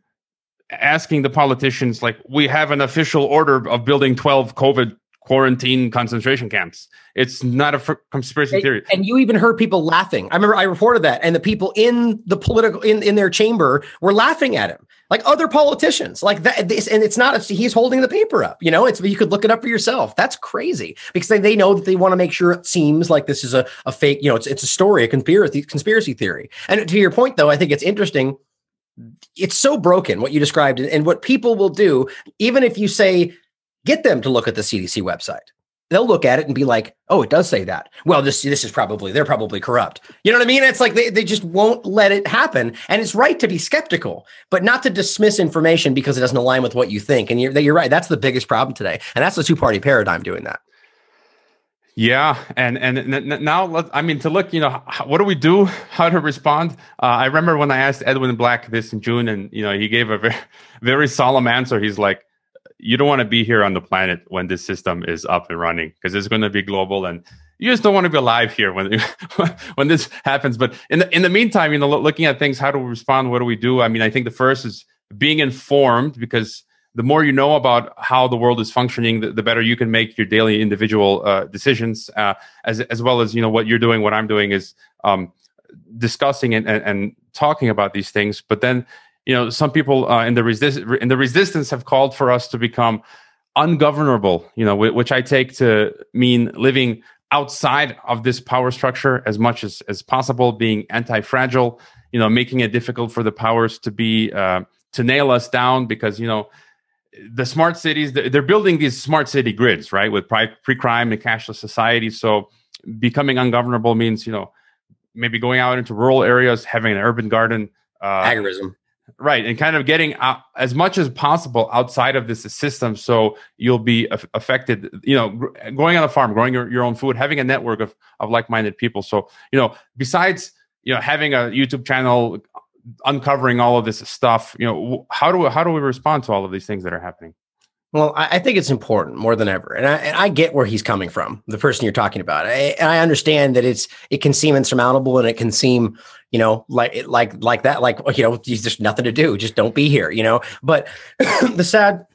asking the politicians like, "We have an official order of building twelve COVID quarantine concentration camps. It's not a f- conspiracy theory. And you even heard people laughing. I remember I reported that, and the people in the political in, in their chamber were laughing at him, like other politicians, like that. This, and it's not. A, he's holding the paper up. You know, it's you could look it up for yourself. That's crazy because they, they know that they want to make sure it seems like this is a, a fake. You know, it's it's a story, a conspiracy conspiracy theory. And to your point, though, I think it's interesting. It's so broken what you described, and what people will do, even if you say get them to look at the CDC website. They'll look at it and be like, "Oh, it does say that." Well, this this is probably they're probably corrupt. You know what I mean? It's like they, they just won't let it happen, and it's right to be skeptical, but not to dismiss information because it doesn't align with what you think. And you're you're right. That's the biggest problem today, and that's the two party paradigm doing that. Yeah, and and now let I mean to look, you know, what do we do? How to respond? Uh, I remember when I asked Edwin Black this in June, and you know, he gave a very very solemn answer. He's like, "You don't want to be here on the planet when this system is up and running because it's going to be global, and you just don't want to be alive here when when this happens." But in the in the meantime, you know, looking at things, how do we respond? What do we do? I mean, I think the first is being informed because the more you know about how the world is functioning, the, the better you can make your daily individual uh, decisions. Uh, as as well as you know what you're doing, what I'm doing is um, discussing and, and, and, talking about these things. But then you know some people uh, in the resist in the resistance have called for us to become ungovernable. You know, which I take to mean living outside of this power structure as much as as possible, being anti-fragile. You know, making it difficult for the powers to be uh, to nail us down because you know the smart cities they're building these smart city grids right with pre-crime and cashless society so becoming ungovernable means you know maybe going out into rural areas having an urban garden uh, agorism right and kind of getting out, as much as possible outside of this system so you'll be affected you know going on a farm growing your, your own food having a network of, of like-minded people so you know besides you know having a youtube channel uncovering all of this stuff you know how do we, how do we respond to all of these things that are happening well, I, think it's important more than ever, and I, and I, get where he's coming from. The person you're talking about, I, and I understand that it's it can seem insurmountable, and it can seem, you know, like like like that, like you know, there's just nothing to do, just don't be here, you know. But the sad,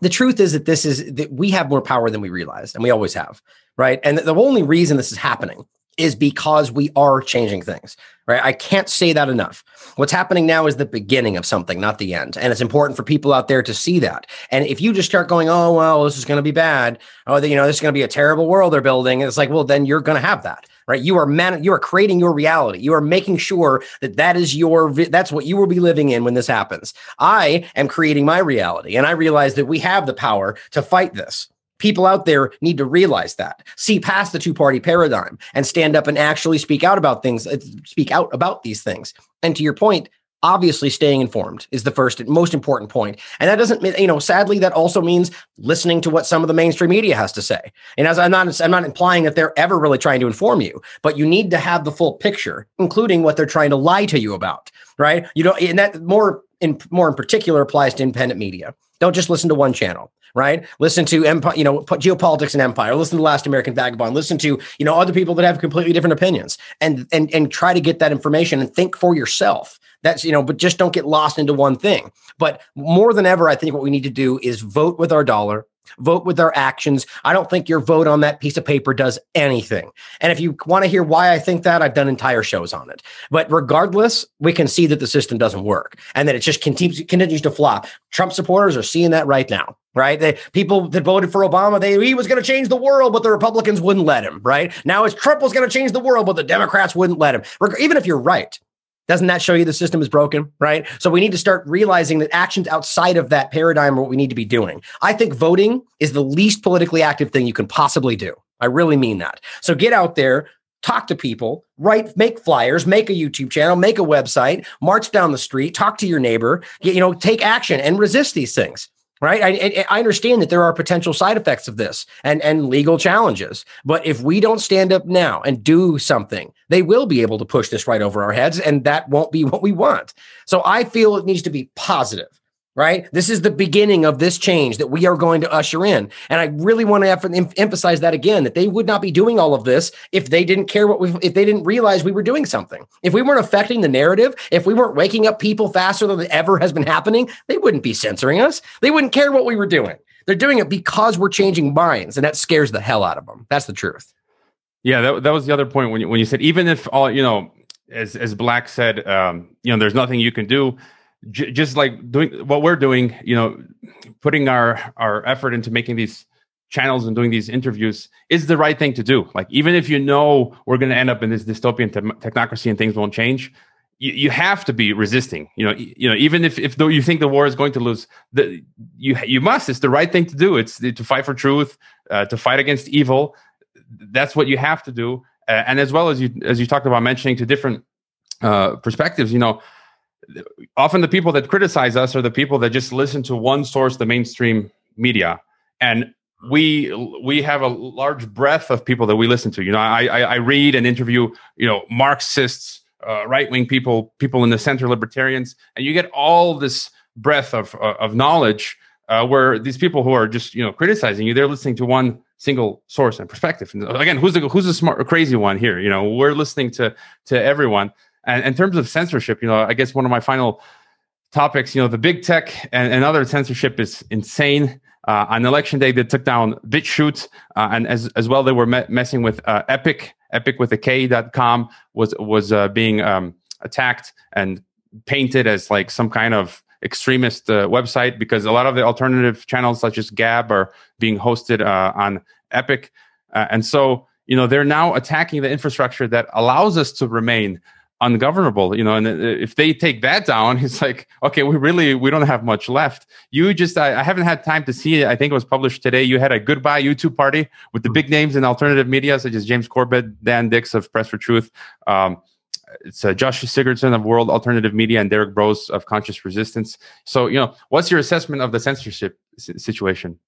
the truth is that this is that we have more power than we realize, and we always have, right? And the only reason this is happening is because we are changing things, right? I can't say that enough. What's happening now is the beginning of something, not the end. And it's important for people out there to see that. And if you just start going, oh, well, this is going to be bad. Oh, you know, this is going to be a terrible world they're building. it's like, well, then you're going to have that, right? You are man, you are creating your reality. You are making sure that that is your, that's what you will be living in when this happens. I am creating my reality. And I realize that we have the power to fight this people out there need to realize that see past the two party paradigm and stand up and actually speak out about things uh, speak out about these things and to your point obviously staying informed is the first and most important point and that doesn't mean you know sadly that also means listening to what some of the mainstream media has to say and as i'm not i'm not implying that they're ever really trying to inform you but you need to have the full picture including what they're trying to lie to you about right you know and that more in more in particular applies to independent media don't just listen to one channel right? Listen to empire, you know, geopolitics and empire. Listen to Last American Vagabond. Listen to you know other people that have completely different opinions, and and and try to get that information and think for yourself. That's you know, but just don't get lost into one thing. But more than ever, I think what we need to do is vote with our dollar vote with our actions. I don't think your vote on that piece of paper does anything. And if you want to hear why I think that, I've done entire shows on it. But regardless, we can see that the system doesn't work and that it just continues, continues to flop. Trump supporters are seeing that right now. Right, the people that voted for Obama, they he was going to change the world, but the Republicans wouldn't let him. Right now, it's Trump was going to change the world, but the Democrats wouldn't let him. Even if you're right, doesn't that show you the system is broken? Right. So we need to start realizing that actions outside of that paradigm are what we need to be doing. I think voting is the least politically active thing you can possibly do. I really mean that. So get out there, talk to people, write, make flyers, make a YouTube channel, make a website, march down the street, talk to your neighbor, you know, take action and resist these things right? I, I, understand that there are potential side effects of this and, and legal challenges. But if we don't stand up now and do something, they will be able to push this right over our heads, and that won't be what we want. So I feel it needs to be positive right? This is the beginning of this change that we are going to usher in. And I really want to em- emphasize that again that they would not be doing all of this if they didn't care what we if they didn't realize we were doing something. If we weren't affecting the narrative, if we weren't waking up people faster than ever has been happening, they wouldn't be censoring us. They wouldn't care what we were doing. They're doing it because we're changing minds and that scares the hell out of them. That's the truth. Yeah, that, that was the other point when you, when you said even if all, you know, as as Black said, um, you know, there's nothing you can do j- just like doing what we're doing, you know, putting our our effort into making these channels and doing these interviews is the right thing to do. Like even if you know we're going to end up in this dystopian te- technocracy and things won't change, you, you have to be resisting. You know, you know even if if though you think the war is going to lose, the you you must. It's the right thing to do. It's to fight for truth, uh, to fight against evil. That's what you have to do. Uh, and as well as you as you talked about mentioning to different uh, perspectives, you know, often the people that criticize us are the people that just listen to one source, the mainstream media. And we we have a large breadth of people that we listen to. You know, I I, I read and interview you know Marxists, uh, right wing people, people in the center, libertarians, and you get all this breadth of uh, of knowledge. Uh, where these people who are just you know criticizing you, they're listening to one single source and perspective. And again, who's the who's the smart crazy one here? You know, we're listening to to everyone. And in terms of censorship, you know, I guess one of my final topics, you know, the big tech and, and other censorship is insane. Uh, on election day, they took down BitChute, uh, and as as well, they were me- messing with uh, Epik. Epik with a K.com was was uh, being um, attacked and painted as like some kind of extremist uh, website because a lot of the alternative channels, such as Gab, are being hosted uh, on Epik, and so you know they're now attacking the infrastructure that allows us to remain ungovernable you know and if they take that down it's like okay we really we don't have much left. You just I, I, haven't had time to see it. I think it was published today. You had a goodbye youtube party with the big names in alternative media such as james corbett dan dicks of press for truth um, it's uh, josh sigurdson of world alternative media and derrick broze of conscious resistance. So you know what's your assessment of the censorship situation?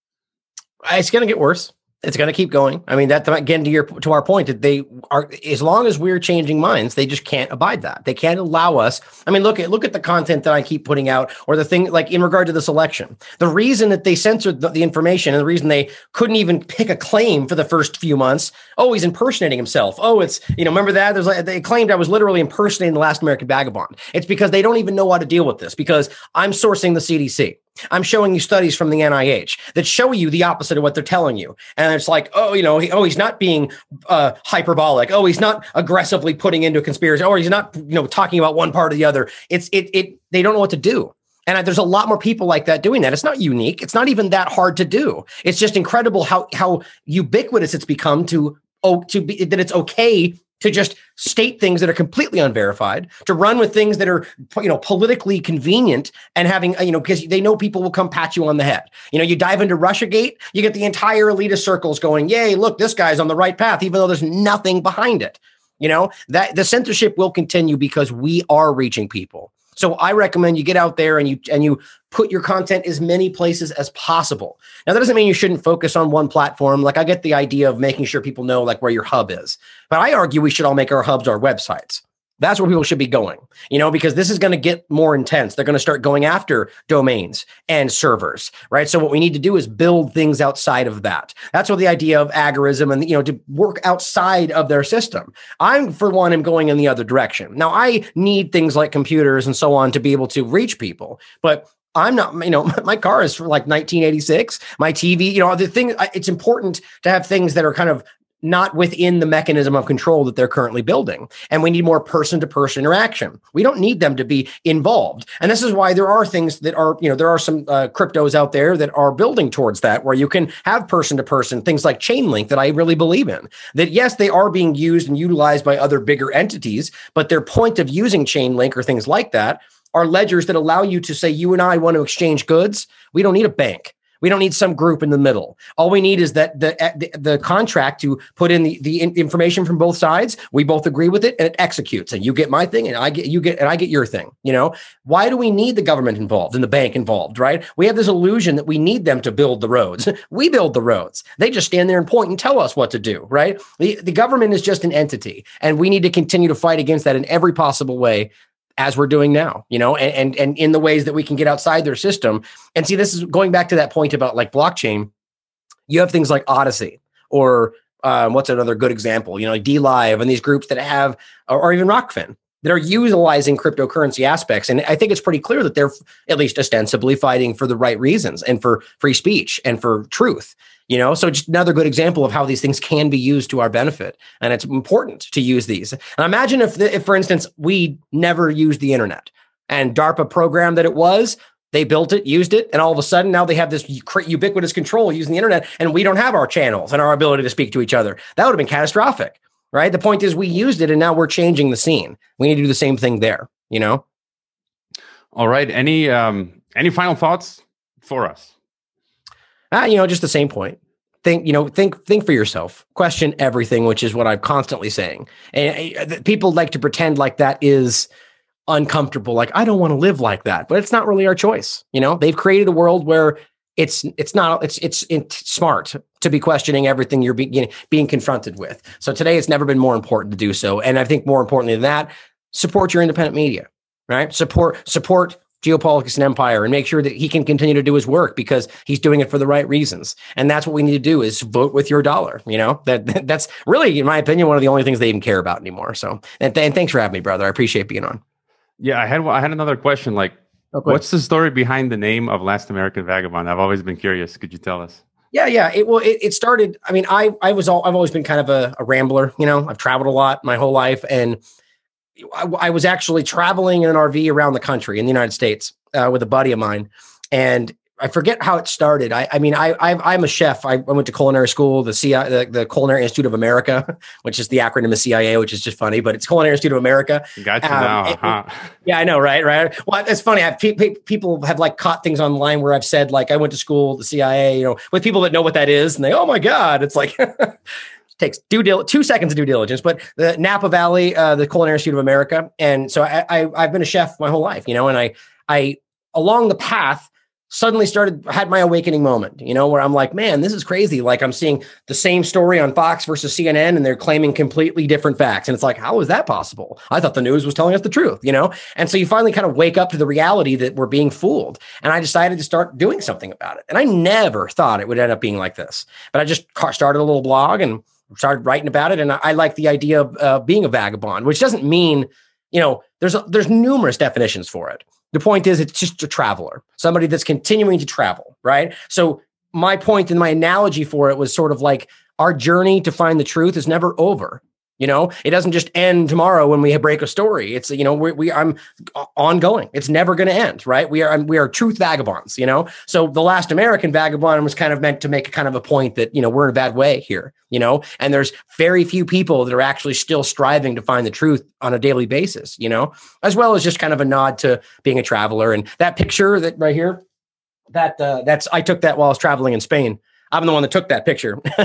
It's going to get worse it's going to keep going. I mean, that again to your to our point that they are as long as we're changing minds, they just can't abide that. They can't allow us. I mean, look at look at the content that I keep putting out, or the thing like in regard to this election. The reason that they censored the, the information and the reason they couldn't even pick a claim for the first few months. Oh, he's impersonating himself. Oh, it's you know remember that there's like they claimed I was literally impersonating the last American vagabond. It's because they don't even know how to deal with this because I'm sourcing the CDC. I'm showing you studies from the NIH that show you the opposite of what they're telling you. And it's like, oh, you know, he, oh, he's not being uh, hyperbolic. Oh, he's not aggressively putting into a conspiracy. Or he's not, you know, talking about one part or the other. It's it it. They don't know what to do. And there's a lot more people like that doing that. It's not unique. It's not even that hard to do. It's just incredible how how ubiquitous it's become to oh to be that it's okay to just state things that are completely unverified, to run with things that are you know politically convenient and having you know because they know people will come pat you on the head. You know, you dive into RussiaGate, you get the entire elitist circles going, "Yay, look, this guy's on the right path," even though there's nothing behind it. You know that the censorship will continue because we are reaching people. So I recommend you get out there and you and you put your content as many places as possible. Now that doesn't mean you shouldn't focus on one platform. Like I get the idea of making sure people know like where your hub is. But I argue we should all make our hubs our websites. That's where people should be going, you know, because this is going to get more intense. They're going to start going after domains and servers, right? So what we need to do is build things outside of that. That's what the idea of agorism and, you know, to work outside of their system. I'm, for one, am going in the other direction. Now, I need things like computers and so on to be able to reach people, but I'm not, you know, my car is from like 1986. My TV, you know, the thing, it's important to have things that are kind of not within the mechanism of control that they're currently building. And we need more person to person interaction. We don't need them to be involved. And this is why there are things that are, you know, there are some uh, cryptos out there that are building towards that, where you can have person to person things like Chainlink that I really believe in. That yes, they are being used and utilized by other bigger entities, but their point of using Chainlink or things like that are ledgers that allow you to say, you and I want to exchange goods. We don't need a bank. We don't need some group in the middle. All we need is that the eh, the, the contract to put in the, the information from both sides. We both agree with it, and it executes. And you get my thing, and I get you get, and I get your thing. You know, why do we need the government involved and the bank involved? Right? We have this illusion that we need them to build the roads. we build the roads. They just stand there and point and tell us what to do. Right? The the government is just an entity, and we need to continue to fight against that in every possible way as we're doing now, you know, and, and, and in the ways that we can get outside their system. And see, this is going back to that point about like blockchain. You have things like Odysee or um, what's another good example? You know, like DLive and these groups that have, or, or even Rokfin, that are utilizing cryptocurrency aspects. And I think it's pretty clear that they're at least ostensibly fighting for the right reasons and for free speech and for truth you know so just another good example of how these things can be used to our benefit and it's important to use these. And imagine if, if for instance we never used the internet and darpa program that it was they built it used it and all of a sudden now they have this ubiquitous control using the internet and we don't have our channels and our ability to speak to each other. That would have been catastrophic right? The point is we used it and now we're changing the scene. We need to do the same thing there you know? All right any um any final thoughts for us Ah, you know, just the same point. Think, you know, think, think for yourself. Question everything, which is what I'm constantly saying. And uh, people like to pretend like that is uncomfortable. Like I don't want to live like that, but it's not really our choice. You know, they've created a world where it's it's not it's it's, it's smart to be questioning everything you're being being confronted with. So today it's never been more important to do so. And I think more importantly than that, support your independent media, right? Support support geopolitics and empire and make sure that he can continue to do his work because he's doing it for the right reasons and that's what we need to do is vote with your dollar you know that that's really in my opinion one of the only things they even care about anymore so and, th- and thanks for having me brother i appreciate being on yeah i had i had another question like oh, okay. what's the story behind the name of last american vagabond i've always been curious could you tell us yeah, yeah. It well, it, it started. I mean, I I was all I've always been kind of a, a rambler. You know, I've traveled a lot my whole life, and I, I, was actually traveling in an RV around the country in the United States uh, with a buddy of mine, and I forget how it started. I, I mean, I, I am a chef. I, went to culinary school, the CIA, the, the, Culinary Institute of America, which is the acronym of CIA, which is just funny, but it's Culinary Institute of America. Got you um, now, huh? Yeah, I know, right? Right. Well, it's funny. I've pe- pe- people have like caught things online where I've said like I went to school, the CIA, you know, with people that know what that is, and they, oh my god, it's like. takes due dil- two seconds of due diligence, but the Napa Valley, uh, the Culinary Institute of America, and so I, I I've been a chef my whole life, you know, and I I along the path suddenly started had my awakening moment you know where i'm like man this is crazy. Like i'm seeing the same story on fox versus cnn and they're claiming completely different facts and it's like how is that possible? I thought the news was telling us the truth you know? And so you finally kind of wake up to the reality that we're being fooled and i decided to start doing something about it and i never thought it would end up being like this but i just started a little blog and started writing about it and i, I like the idea of uh, being a vagabond which doesn't mean you know there's a, there's numerous definitions for it the point is, it's just a traveler, somebody that's continuing to travel, right? So, my point and my analogy for it was sort of like our journey to find the truth is never over. You know, it doesn't just end tomorrow when we break a story. It's you know we, we I'm ongoing. It's never going to end, right? We are we are truth vagabonds. You know, so the last American vagabond was kind of meant to make a kind of a point that you know we're in a bad way here. You know, and there's very few people that are actually still striving to find the truth on a daily basis. You know, as well as just kind of a nod to being a traveler. And that picture that right here, that uh, that's I took that while I was traveling in Spain. I'm the one that took that picture.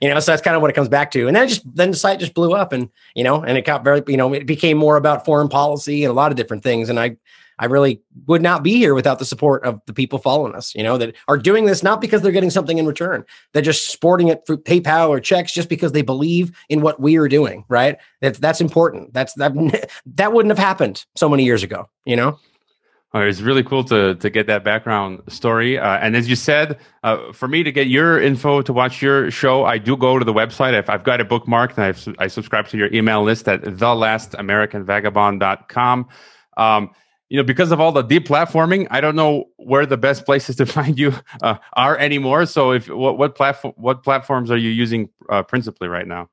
you know, so that's kind of what it comes back to. And then just then the site just blew up and you know, and it got very, you know, it became more about foreign policy and a lot of different things. And I I really would not be here without the support of the people following us, you know, that are doing this not because they're getting something in return. They're just sporting it through PayPal or checks just because they believe in what we are doing, right? That that's important. That's that that wouldn't have happened so many years ago, you know? Uh, it's really cool to to get that background story. Uh, and as you said, uh, for me to get your info to watch your show, I do go to the website. I've, I've got it bookmarked, and I've, I subscribe to your email list at thelastamericanvagabond.com. Um, you know, because of all the deplatforming, I don't know where the best places to find you uh, are anymore. So, if what what platform what platforms are you using uh, principally right now?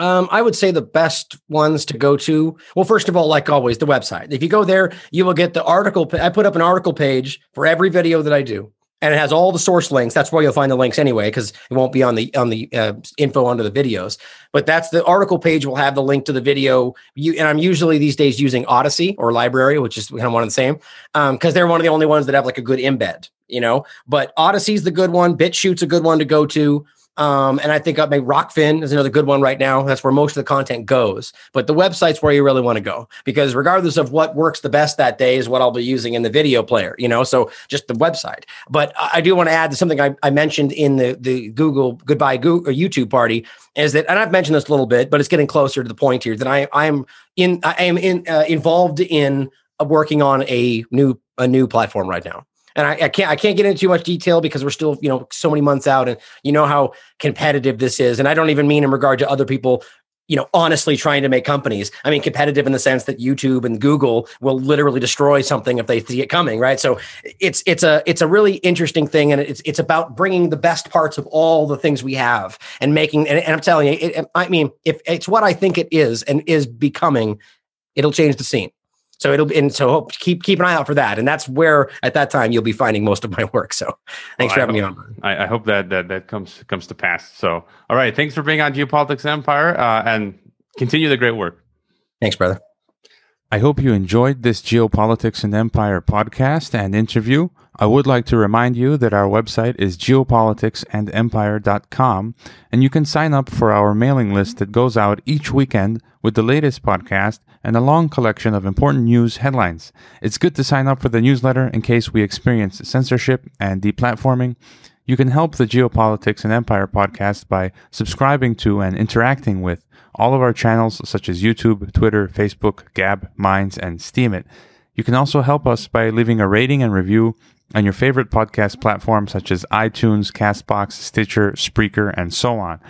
Um, I would say the best ones to go to. Well, first of all, like always, the website. If you go there, you will get the article. I put up an article page for every video that I do, and it has all the source links. That's where you'll find the links anyway, because it won't be on the on the uh, info under the videos. But that's the article page will have the link to the video. You and I'm usually these days using Odysee or LBRY, which is kind of one of the same, because um, they're one of the only ones that have like a good embed. You know, but Odysee's the good one. BitChute's a good one to go to. Um, and I think uh, maybe Rokfin is another good one right now. That's where most of the content goes. But the website's where you really want to go because regardless of what works the best that day is what I'll be using in the video player, you know, so just the website. But I do want to add something I, I mentioned in the, the Google Goodbye Google, YouTube party is that, and I've mentioned this a little bit, but it's getting closer to the point here that I, I am in, I am in, uh, involved in uh, working on a new, a new platform right now and I, I, can't I can't get into too much detail because we're still you know so many months out, and you know how competitive this is. And I don't even mean in regard to other people, you know, honestly trying to make companies. I mean competitive in the sense that YouTube and Google will literally destroy something if they see it coming, right? So it's it's a it's a really interesting thing, and it's it's about bringing the best parts of all the things we have and making. And, and I'm telling you, it, I mean, if it's what I think it is and is becoming, it'll change the scene. So it'll be, and so keep keep an eye out for that. And that's where at that time you'll be finding most of my work. So thanks well, for having hope, me on. I, I, hope that, that that comes comes to pass. So all right, thanks for being on Geopolitics Empire uh, and continue the great work. Thanks, brother. I hope you enjoyed this Geopolitics and Empire podcast and interview. I would like to remind you that our website is geopoliticsandempire.com, and you can sign up for our mailing list that goes out each weekend with the latest podcast and a long collection of important news headlines. It's good to sign up for the newsletter in case we experience censorship and deplatforming. You can help the Geopolitics and Empire podcast by subscribing to and interacting with all of our channels such as YouTube, Twitter, Facebook, Gab, Minds, and Steemit. You can also help us by leaving a rating and review on your favorite podcast platforms such as iTunes, Castbox, Stitcher, Spreaker, and so on.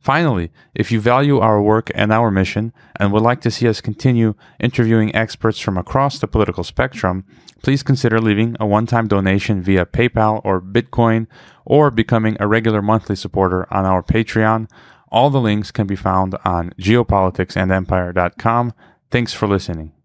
Finally, if you value our work and our mission and would like to see us continue interviewing experts from across the political spectrum, please consider leaving a one time donation via PayPal or Bitcoin or becoming a regular monthly supporter on our Patreon. All the links can be found on geopoliticsandempire.com. Thanks for listening.